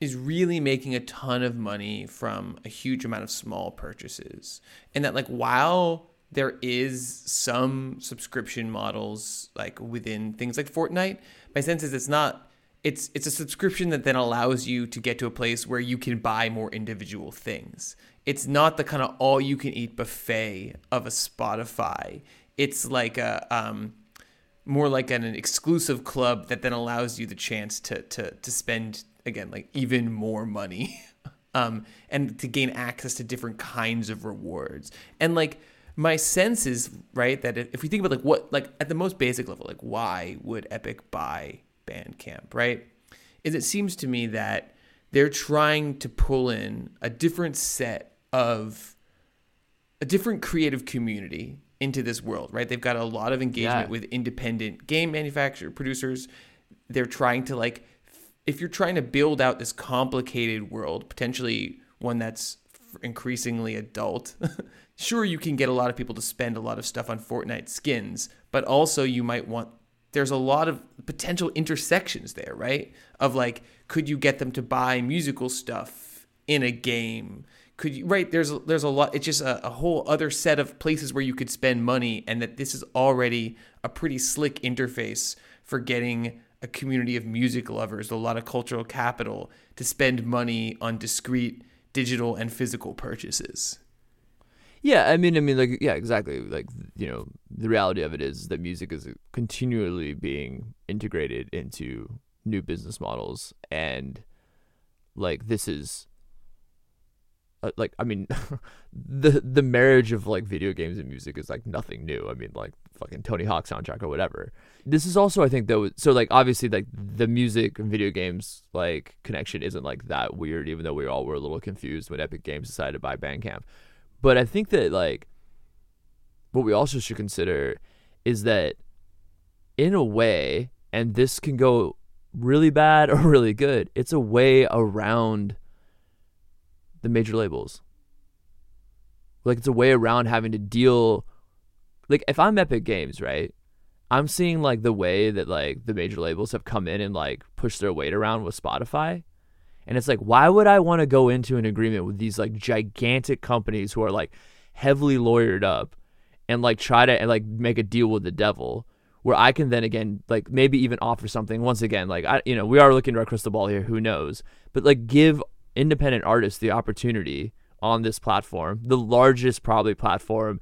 is really making a ton of money from a huge amount of small purchases. And that like while there is some subscription models like within things like Fortnite, my sense is it's not it's it's a subscription that then allows you to get to a place where you can buy more individual things. It's not the kind of all you can eat buffet of a Spotify. It's like a um, more like an, an exclusive club that then allows you the chance to to to spend again like even more money um, and to gain access to different kinds of rewards. And like my sense is right that if we think about like what like at the most basic level like why would epic buy bandcamp right? Is it seems to me that they're trying to pull in a different set of a different creative community into this world right? They've got a lot of engagement Yeah. with independent game manufacturer producers. They're trying to like if you're trying to build out this complicated world, potentially one that's increasingly adult, sure you can get a lot of people to spend a lot of stuff on Fortnite skins, but also you might want there's a lot of potential intersections there, right? Of like could you get them to buy musical stuff in a game? Could you right there's there's a lot it's just a, a whole other set of places where you could spend money and that this is already a pretty slick interface for getting a community of music lovers, a lot of cultural capital to spend money on discrete digital and physical purchases. Yeah, I mean, I mean, like, yeah, exactly. Like, you know, the reality of it is that music is continually being integrated into new business models, and like, this is, Uh, like, I mean, the the marriage of like video games and music is like nothing new. I mean, like, fucking Tony Hawk soundtrack or whatever. This is also, I think, though, so like, obviously, like, the music and video games like connection isn't like that weird, even though we all were a little confused when Epic Games decided to buy Bandcamp. But I think that like what we also should consider is that in a way, and this can go really bad or really good, it's a way around the major labels. Like it's a way around having to deal like if I'm Epic Games, right? I'm seeing like the way that like the major labels have come in and like pushed their weight around with Spotify. And it's like, why would I want to go into an agreement with these like gigantic companies who are like heavily lawyered up and like try to and like make a deal with the devil where I can then again like maybe even offer something once again like I you know we are looking to our crystal ball here who knows but like give independent artists the opportunity on this platform the largest probably platform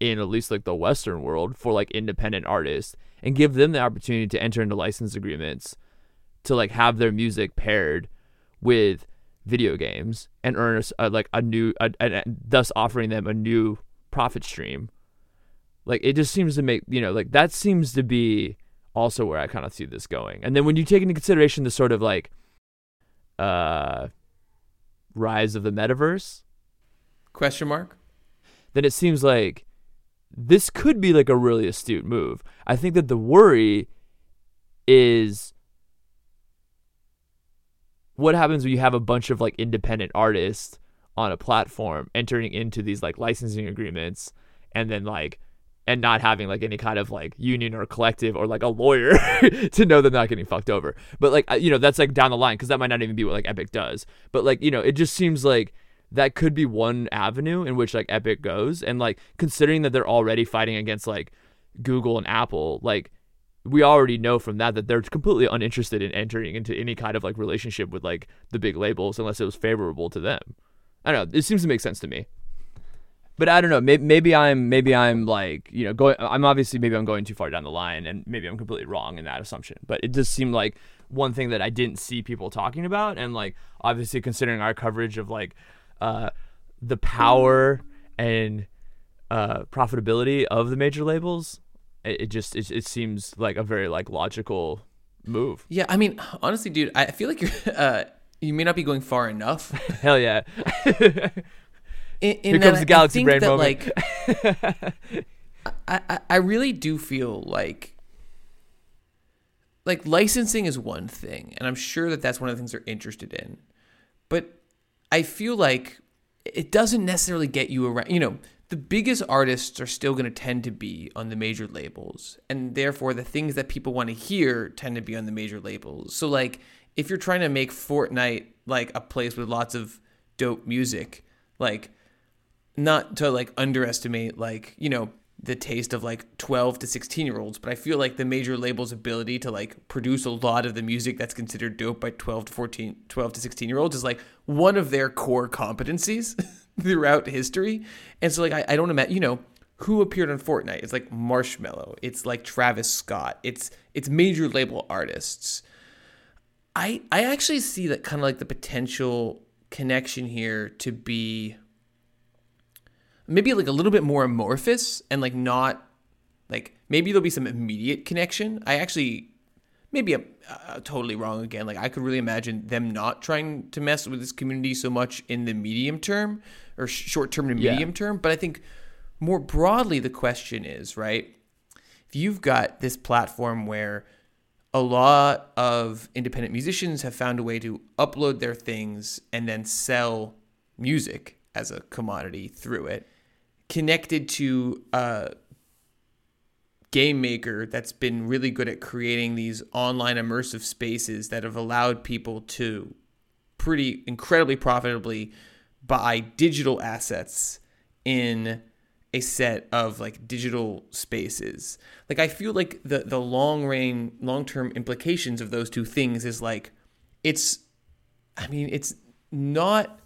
in at least like the western world for like independent artists and give them the opportunity to enter into license agreements to like have their music paired with video games and earn a like a new thus offering them a new profit stream. Like it just seems to make you know like that seems to be also where i kind of see this going. And then when you take into consideration the sort of like uh rise of the metaverse Question mark? then it seems like this could be like a really astute move. I think that the worry is what happens when you have a bunch of like independent artists on a platform entering into these like licensing agreements and then like and not having like any kind of like union or collective or like a lawyer to know they're not getting fucked over. But like you know that's like down the line because that might not even be what like Epic does. But like you know it just seems like that could be one avenue in which like Epic goes and like considering that they're already fighting against like Google and Apple like we already know from that that they're completely uninterested in entering into any kind of like relationship with like the big labels unless it was favorable to them. I don't know. It seems to make sense to me. But I don't know. Maybe, maybe I'm maybe I'm like you know going. I'm obviously maybe I'm going too far down the line, and maybe I'm completely wrong in that assumption. But it does seem like one thing that I didn't see people talking about, and like obviously considering our coverage of like uh, the power and uh, profitability of the major labels, it, it just it, it seems like a very like logical move. Yeah, I mean, honestly, dude, I feel like you're uh, you may not be going far enough. Hell yeah. In, in Here comes the galaxy brain that, moment. Like, I, I, I really do feel like like licensing is one thing, and I'm sure that that's one of the things they're interested in. But I feel like it doesn't necessarily get you around. You know, the biggest artists are still going to tend to be on the major labels, and therefore the things that people want to hear tend to be on the major labels. So like, if you're trying to make Fortnite like a place with lots of dope music, like not to like underestimate like you know the taste of like 12 to 16 year olds but i feel like the major labels ability to like produce a lot of the music that's considered dope by 12 to 14 12 to 16 year olds is like one of their core competencies throughout history. And so like I, I don't imagine you know who appeared on fortnite? It's like marshmello. It's like travis scott. It's it's major label artists. I i actually see that kind of like the potential connection here to be maybe like a little bit more amorphous and like not like maybe there'll be some immediate connection. I actually maybe I'm uh, totally wrong again. Like I could really imagine them not trying to mess with this community so much in the medium term or sh- short term to medium yeah. term, but I think more broadly the question is, right? If you've got this platform where a lot of independent musicians have found a way to upload their things and then sell music as a commodity through it connected to a game maker that's been really good at creating these online immersive spaces that have allowed people to pretty incredibly profitably buy digital assets in a set of like digital spaces. Like I feel like the the long range long term implications of those two things is like it's I mean it's not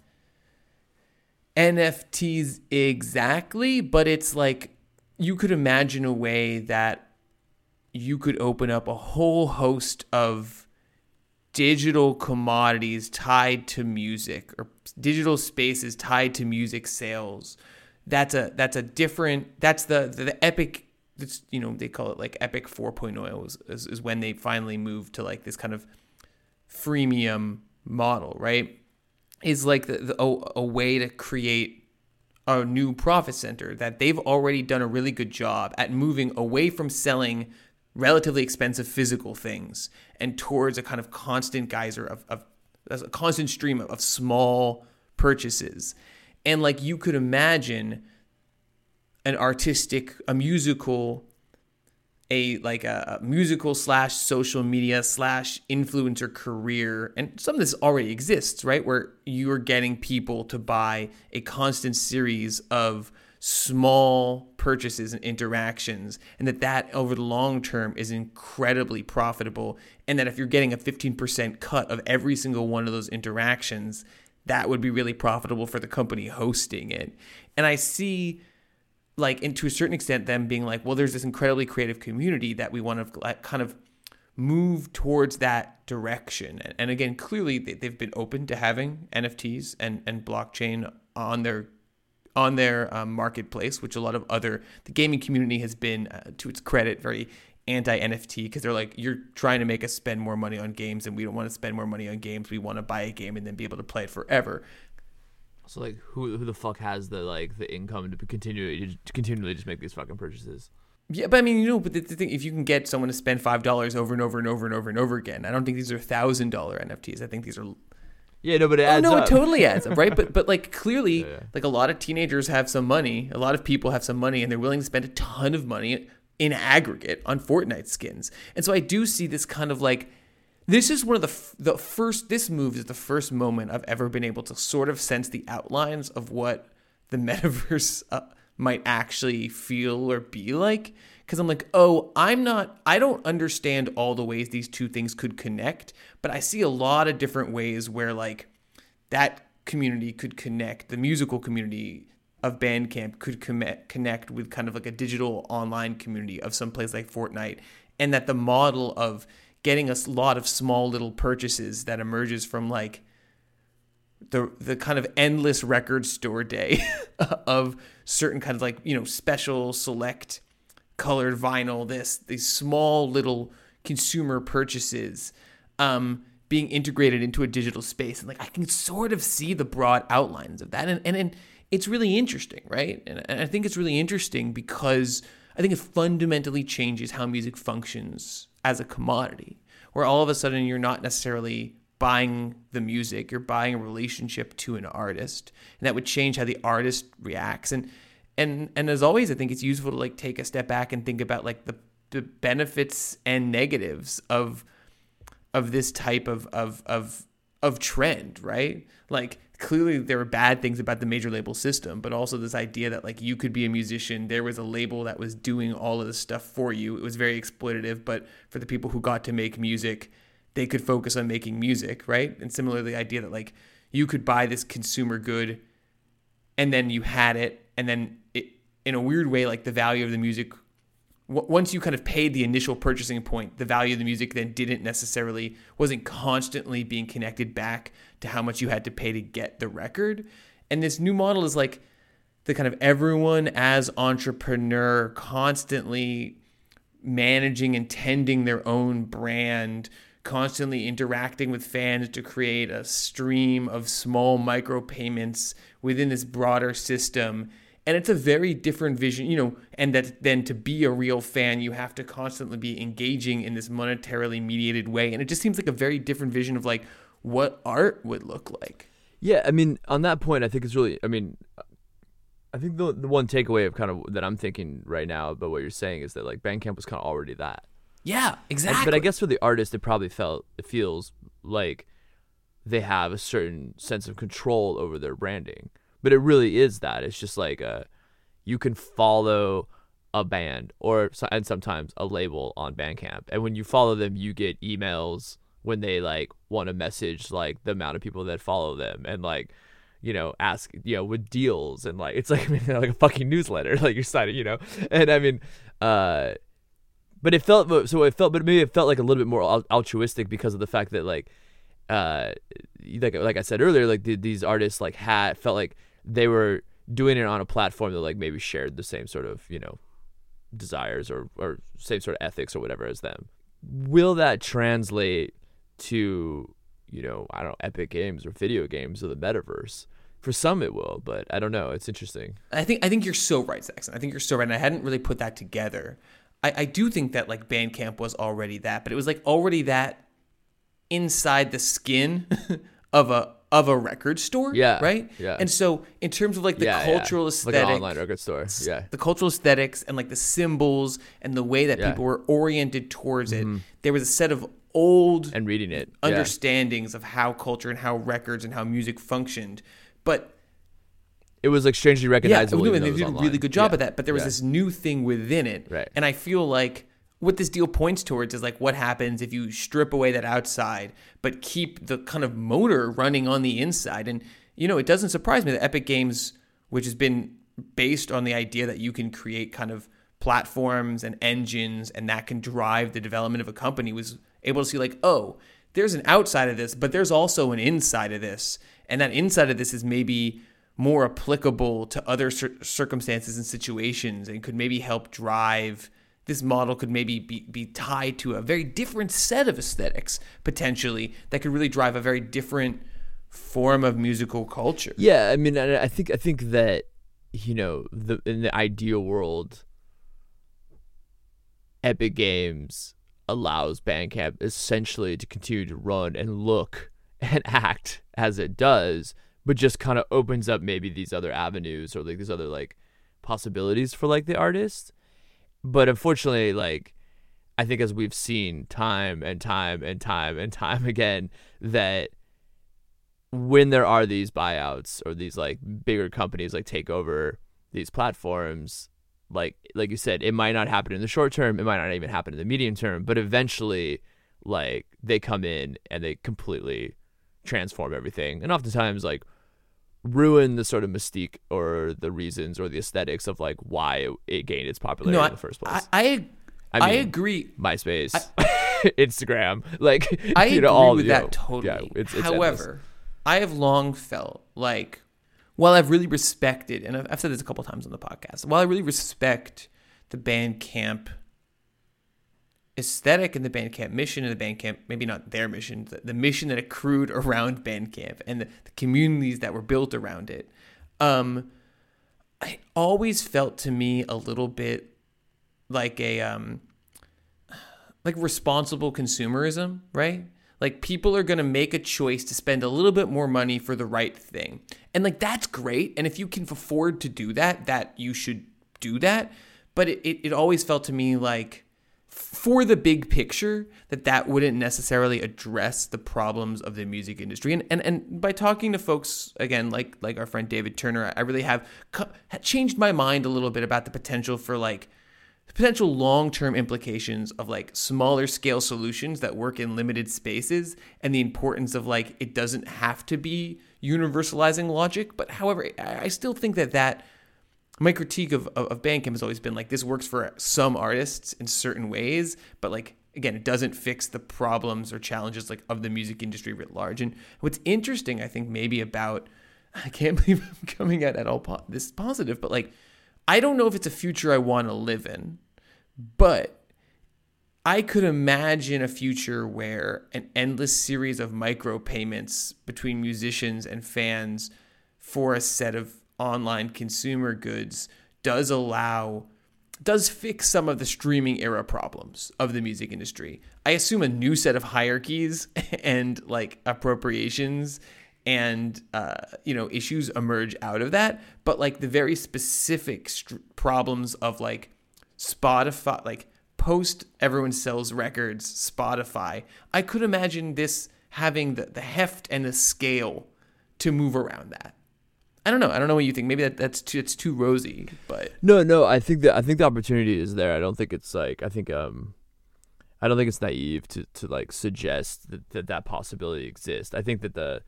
NFTs exactly, but it's like you could imagine a way that you could open up a whole host of digital commodities tied to music or digital spaces tied to music sales. That's a that's a different that's the the, the epic that's you know they call it like epic 4.0 is, is, is when they finally moved to like this kind of freemium model, right? Is like the, the, a, a way to create a new profit center that they've already done a really good job at moving away from selling relatively expensive physical things and towards a kind of constant geyser of, of a constant stream of, of small purchases. And like you could imagine an artistic, a musical a like a, musical slash social media slash influencer career and some of this already exists right? Where you're getting people to buy a constant series of small purchases and interactions and that that over the long term is incredibly profitable and that if you're getting a 15% cut of every single one of those interactions that would be really profitable for the company hosting it. And i see like and to a certain extent them being like well there's this incredibly creative community that we want to kind of move towards that direction and, and again clearly they've been open to having nfts and, and blockchain on their on their um, marketplace which a lot of other the gaming community has been uh, to its credit very anti NFT because they're like, you're trying to make us spend more money on games, and we don't want to spend more money on games. We want to buy a game and then be able to play it forever. So like, who who the fuck has the like the income to continue to continually just make these fucking purchases? Yeah, but I mean, you know, but the, the thing, if you can get someone to spend five dollars over and over and over and over and over again, I don't think these are thousand dollar NFTs. I think these are. Yeah, no, but it oh, adds oh, no, up. it totally adds up, right? But but like clearly, yeah. like a lot of teenagers have some money, a lot of people have some money, and they're willing to spend a ton of money in aggregate on Fortnite skins. And so I do see this kind of like this is one of the the first. This move is the first moment I've ever been able to sort of sense the outlines of what the metaverse uh, might actually feel or be like. Because I'm like, oh, I'm not. I don't understand all the ways these two things could connect, but I see a lot of different ways where like that community could connect. The musical community of Bandcamp could connect with kind of like a digital online community of some place like Fortnite, and that the model of getting a lot of small little purchases that emerges from like the the kind of endless record store day of certain kind of like you know special select colored vinyl this these small little consumer purchases um, being integrated into a digital space. And like I can sort of see the broad outlines of that. And and, and it's really interesting right? And, and I think it's really interesting because I think it fundamentally changes how music functions as a commodity, where all of a sudden you're not necessarily buying the music, you're buying a relationship to an artist, and that would change how the artist reacts. And and and as always, I think it's useful to like take a step back and think about like the the benefits and negatives of of this type of of of of trend, right? Like clearly there were bad things about the major label system, but also this idea that like you could be a musician, there was a label that was doing all of this stuff for you. It was very exploitative, but for the people who got to make music, they could focus on making music, right? And similarly the idea that like you could buy this consumer good and then you had it and then it in a weird way like the value of the music once you kind of paid the initial purchasing point, the value of the music then didn't necessarily wasn't constantly being connected back to how much you had to pay to get the record. And this new model is like the kind of everyone as entrepreneur constantly managing and tending their own brand, constantly interacting with fans to create a stream of small micro payments within this broader system and it's a very different vision you know and that then to be a real fan you have to constantly be engaging in this monetarily mediated way. And it just seems like a very different vision of like what art would look like. Yeah i mean on that point i think it's really i mean i think the, the one takeaway of kind of that i'm thinking right now about what you're saying is that like bandcamp was kind of already that. Yeah exactly and, but i guess for the artist it probably felt it feels like they have a certain sense of control over their branding but it really is that. It's just like a, uh, you can follow a band or and sometimes a label on Bandcamp, and when you follow them, you get emails when they like want to message like the amount of people that follow them and like you know ask you know with deals and like it's like I mean, like a fucking newsletter like you're signing you know and I mean uh but it felt so it felt but maybe it felt like a little bit more altruistic because of the fact that like uh like like I said earlier like the, these artists like had felt like they were doing it on a platform that like maybe shared the same sort of you know desires or or same sort of ethics or whatever as them. Will that translate to you know I don't know Epic Games or video games or the metaverse? For some it will, but I don't know. It's interesting. I think I think you're so right, Saxon. I think you're so right. And I hadn't really put that together. I, I do think that like Bandcamp was already that, but it was like already that inside the skin of a of a record store. Yeah. Right? Yeah. And so in terms of like the yeah, cultural yeah. aesthetic. Like an online record store. Yeah. The cultural aesthetics and like the symbols and the way that yeah. people were oriented towards it. Mm-hmm. There was a set of old and reading it understandings of how culture and how records and how music functioned. But it was like strangely recognizable. Yeah, they did a really good job of that. But there was this new thing within it. Right. And I feel like what this deal points towards is like what happens if you strip away that outside but keep the kind of motor running on the inside? And you know it doesn't surprise me that epic games which has been based on the idea that you can create kind of platforms and engines and that can drive the development of a company was able to see like oh there's an outside of this but there's also an inside of this. And that inside of this is maybe more applicable to other cir- circumstances and situations and could maybe help drive this model could maybe be, be tied to a very different set of aesthetics potentially that could really drive a very different form of musical culture. Yeah, I mean, I think I think that you know the in the ideal world, Epic Games allows Bandcamp essentially to continue to run and look and act as it does, but just kind of opens up maybe these other avenues or like these other like possibilities for like the artist but unfortunately, like I think as we've seen time and time and time and time again, that when there are these buyouts or these like bigger companies like take over these platforms, like like you said, it might not happen in the short term, it might not even happen in the medium term, but eventually like they come in and they completely transform everything. And oftentimes like ruin the sort of mystique or the reasons or the aesthetics of like why it, gained its popularity no, in the first place. I I, I, mean, I agree. MySpace, I, Instagram, like I you know, agree all, with that know, totally. Yeah, it's, it's However, endless. I have long felt like while I've really respected, and I've said this a couple times on the podcast, while I really respect the Bandcamp aesthetic and the Bandcamp mission and the Bandcamp, maybe not their mission, the, the mission that accrued around Bandcamp and the, the communities that were built around it. Um, I always felt to me a little bit like a um like responsible consumerism, right? Like people are going to make a choice to spend a little bit more money for the right thing. And like that's great. And if you can afford to do that, that you should do that. But it, it, it always felt to me like for the big picture that that wouldn't necessarily address the problems of the music industry. And and, and by talking to folks again like like our friend David Turner I really have changed my mind a little bit about the potential for like potential long-term implications of like smaller scale solutions that work in limited spaces and the importance of like it doesn't have to be universalizing logic. But however i still think that that my critique of, of, of bandcamp has always been like this works for some artists in certain ways but like again it doesn't fix the problems or challenges like of the music industry writ large. And what's interesting i think maybe about i can't believe i'm coming at at all po- this positive but like I don't know if it's a future I want to live in, but I could imagine a future where an endless series of micropayments between musicians and fans for a set of online consumer goods does allow does fix some of the streaming era problems of the music industry. I assume a new set of hierarchies and like appropriations and uh, you know issues emerge out of that but like the very specific st- problems of like spotify like post everyone sells records spotify i could imagine this having the, the heft and the scale to move around that i don't know i don't know what you think maybe that, that's too it's too rosy but no no i think that i think the opportunity is there i don't think it's like i think um i don't think it's naive to to like suggest that that, that possibility exists i think that the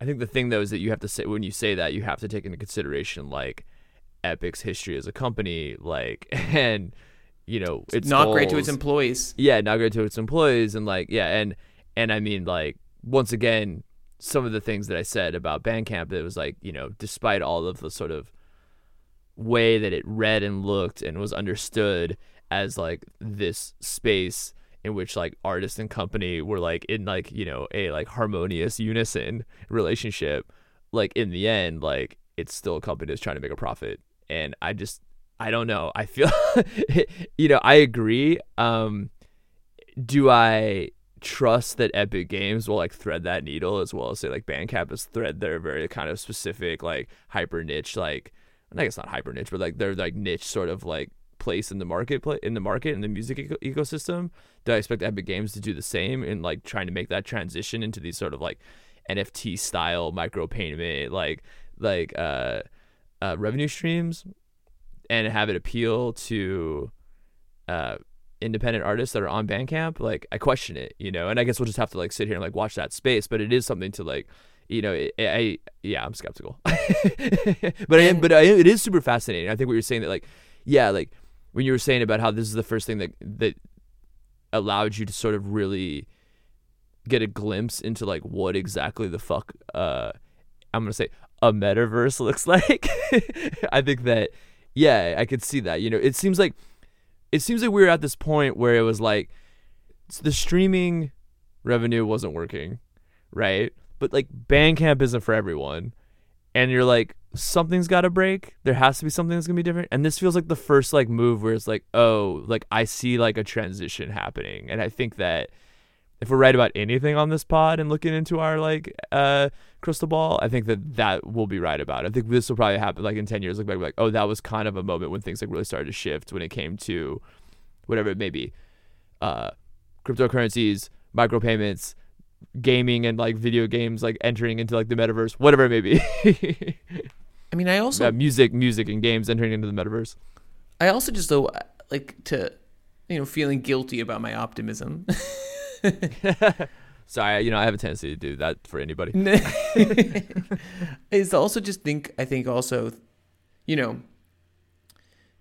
I think the thing though is that you have to say when you say that you have to take into consideration like Epic's history as a company, like and you know it's not goals. great to its employees. Yeah, not great to its employees, and like yeah, and and I mean like once again, some of the things that I said about Bandcamp, it was like you know despite all of the sort of way that it read and looked and was understood as like this space in which like artist and company were like in like you know a like harmonious unison relationship like in the end like it's still a company that's trying to make a profit. And i just i don't know. I feel you know i agree. Um do i trust that epic games will like thread that needle as well. As say like bandcamp has thread their very kind of specific like hyper niche like I guess not hyper niche, but like they're like niche sort of like place in the market in the market in the music eco- ecosystem. Do i expect epic games to do the same in like trying to make that transition into these sort of like nft style micropayment like like uh, uh revenue streams and have it appeal to uh independent artists that are on bandcamp like i question it you know and i guess we'll just have to like sit here and like watch that space but it is something to like you know, I, I yeah, I'm skeptical, but I am, but I, it is super fascinating. I think what you're saying that like, yeah, like when you were saying about how this is the first thing that that allowed you to sort of really get a glimpse into like what exactly the fuck uh I'm gonna say a metaverse looks like. I think that yeah, I could see that. You know, it seems like it seems like we were at this point where it was like the streaming revenue wasn't working, right? But like Bandcamp isn't for everyone. And you're like, something's got to break. There has to be something that's gonna be different. And this feels like the first like move where it's like, oh, like I see like a transition happening. And I think that if we're right about anything on this pod and looking into our like uh crystal ball, I think that that will be right about. It. I think this will probably happen like in ten years. Look back, like, oh, that was kind of a moment when things like really started to shift when it came to whatever it may be, uh, cryptocurrencies, micropayments, gaming, and like video games like entering into like the metaverse, whatever it may be. I mean, I also uh, music, music, and games entering into the metaverse. I also just though like to, you know, feeling guilty about my optimism. Sorry, you know, I have a tendency to do that for anybody. is also just think. I think also, you know,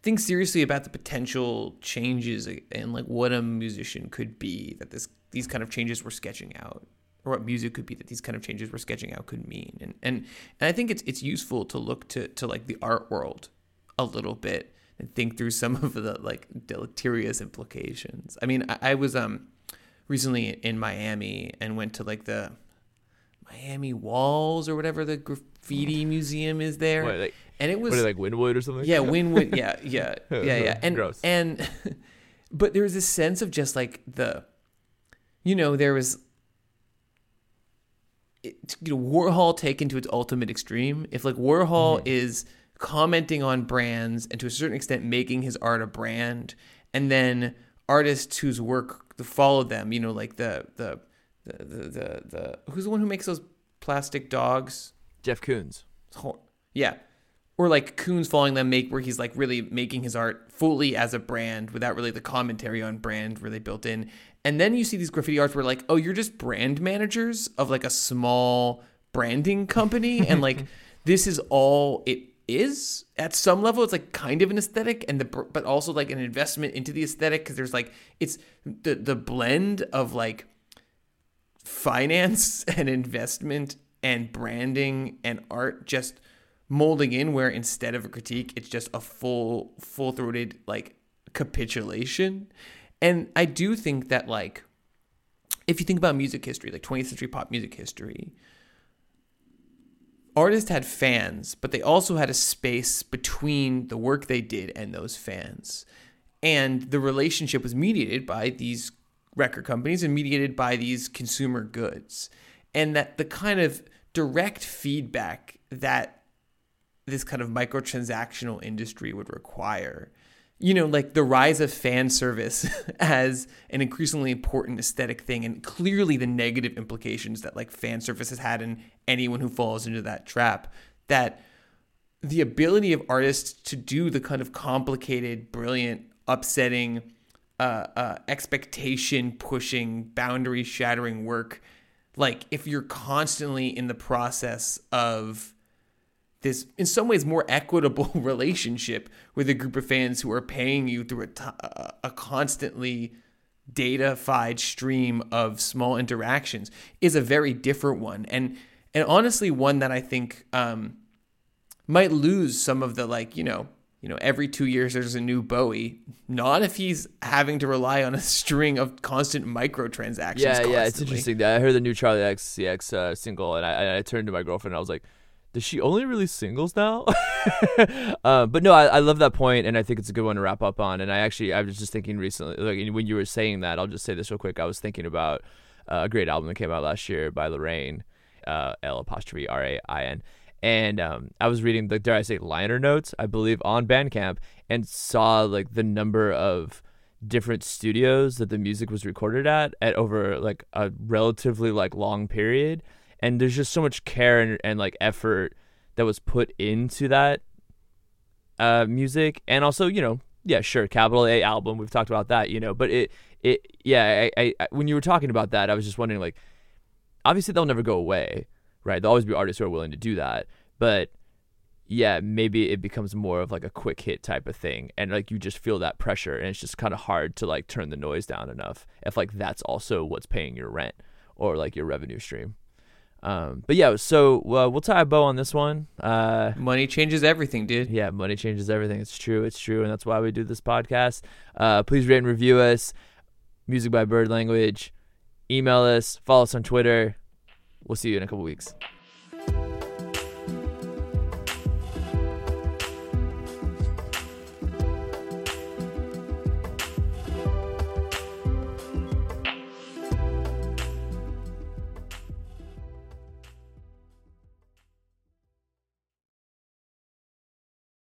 think seriously about the potential changes and like what a musician could be that this these kind of changes we're sketching out or what music could be that these kind of changes we're sketching out could mean. And and and I think it's it's useful to look to to like the art world a little bit and think through some of the like deleterious implications. I mean, I, I was um recently in Miami and went to like the Miami Walls or whatever the graffiti museum is there. What, like and it was what like Wynwood or something. yeah, win-win. Yeah, yeah, yeah, yeah. And Gross. and but there was this sense of just like the, you know, there was. It, you know, Warhol taken to its ultimate extreme. If like Warhol Mm-hmm. is commenting on brands and to a certain extent making his art a brand, and then artists whose work follow them, you know, like the the the the the, the who's the one who makes those plastic dogs? Jeff Koons. Yeah. Or like Koons following them make where he's like really making his art fully as a brand without really the commentary on brand really built in. And then you see these graffiti arts where like, oh, you're just brand managers of like a small branding company and like this is all it is at some level it's like kind of an aesthetic and the but also like an investment into the aesthetic because there's like it's the the blend of like finance and investment and branding and art just molding in where instead of a critique it's just a full full-throated like capitulation. And i do think that like if you think about music history like 20th century pop music history artists had fans but they also had a space between the work they did and those fans. And the relationship was mediated by these record companies and mediated by these consumer goods. And that the kind of direct feedback that this kind of microtransactional industry would require you know like the rise of fan service as an increasingly important aesthetic thing and clearly the negative implications that like fan service has had in anyone who falls into that trap that the ability of artists to do the kind of complicated brilliant upsetting uh, uh, expectation pushing boundary shattering work like if you're constantly in the process of this in some ways more equitable relationship with a group of fans who are paying you through a, t- a constantly data-fied stream of small interactions is a very different one and and honestly one that I think um, might lose some of the like you know you know every two years there's a new Bowie not if he's having to rely on a string of constant microtransactions Yeah, yeah, it's interesting. I heard the new Charli XCX uh, single, and I, I turned to my girlfriend and I was like, "Does she only release singles now?" uh, but no, I, I love that point, and I think it's a good one to wrap up on. And I actually, I was just thinking recently, like when you were saying that, I'll just say this real quick. I was thinking about uh, a great album that came out last year by L'Rain, uh, L apostrophe R A I N. And um, I was reading the dare I say liner notes, I believe, on Bandcamp, and saw like the number of different studios that the music was recorded at at over like a relatively like long period and there's just so much care and, and like effort that was put into that uh music. And also you know yeah sure capital a album we've talked about that you know but it it yeah I, I, when you were talking about that i was just wondering like obviously they'll never go away right? There'll always be artists who are willing to do that but yeah, maybe it becomes more of like a quick hit type of thing, and like you just feel that pressure, and it's just kind of hard to like turn the noise down enough if like that's also what's paying your rent or like your revenue stream. Um, but yeah, so uh, we'll tie a bow on this one. Uh, money changes everything dude yeah, money changes everything. It's true. It's true, and that's why we do this podcast. Uh, please rate and review us. Music by Bird Language. Email us. Follow us on Twitter. We'll see you in a couple weeks.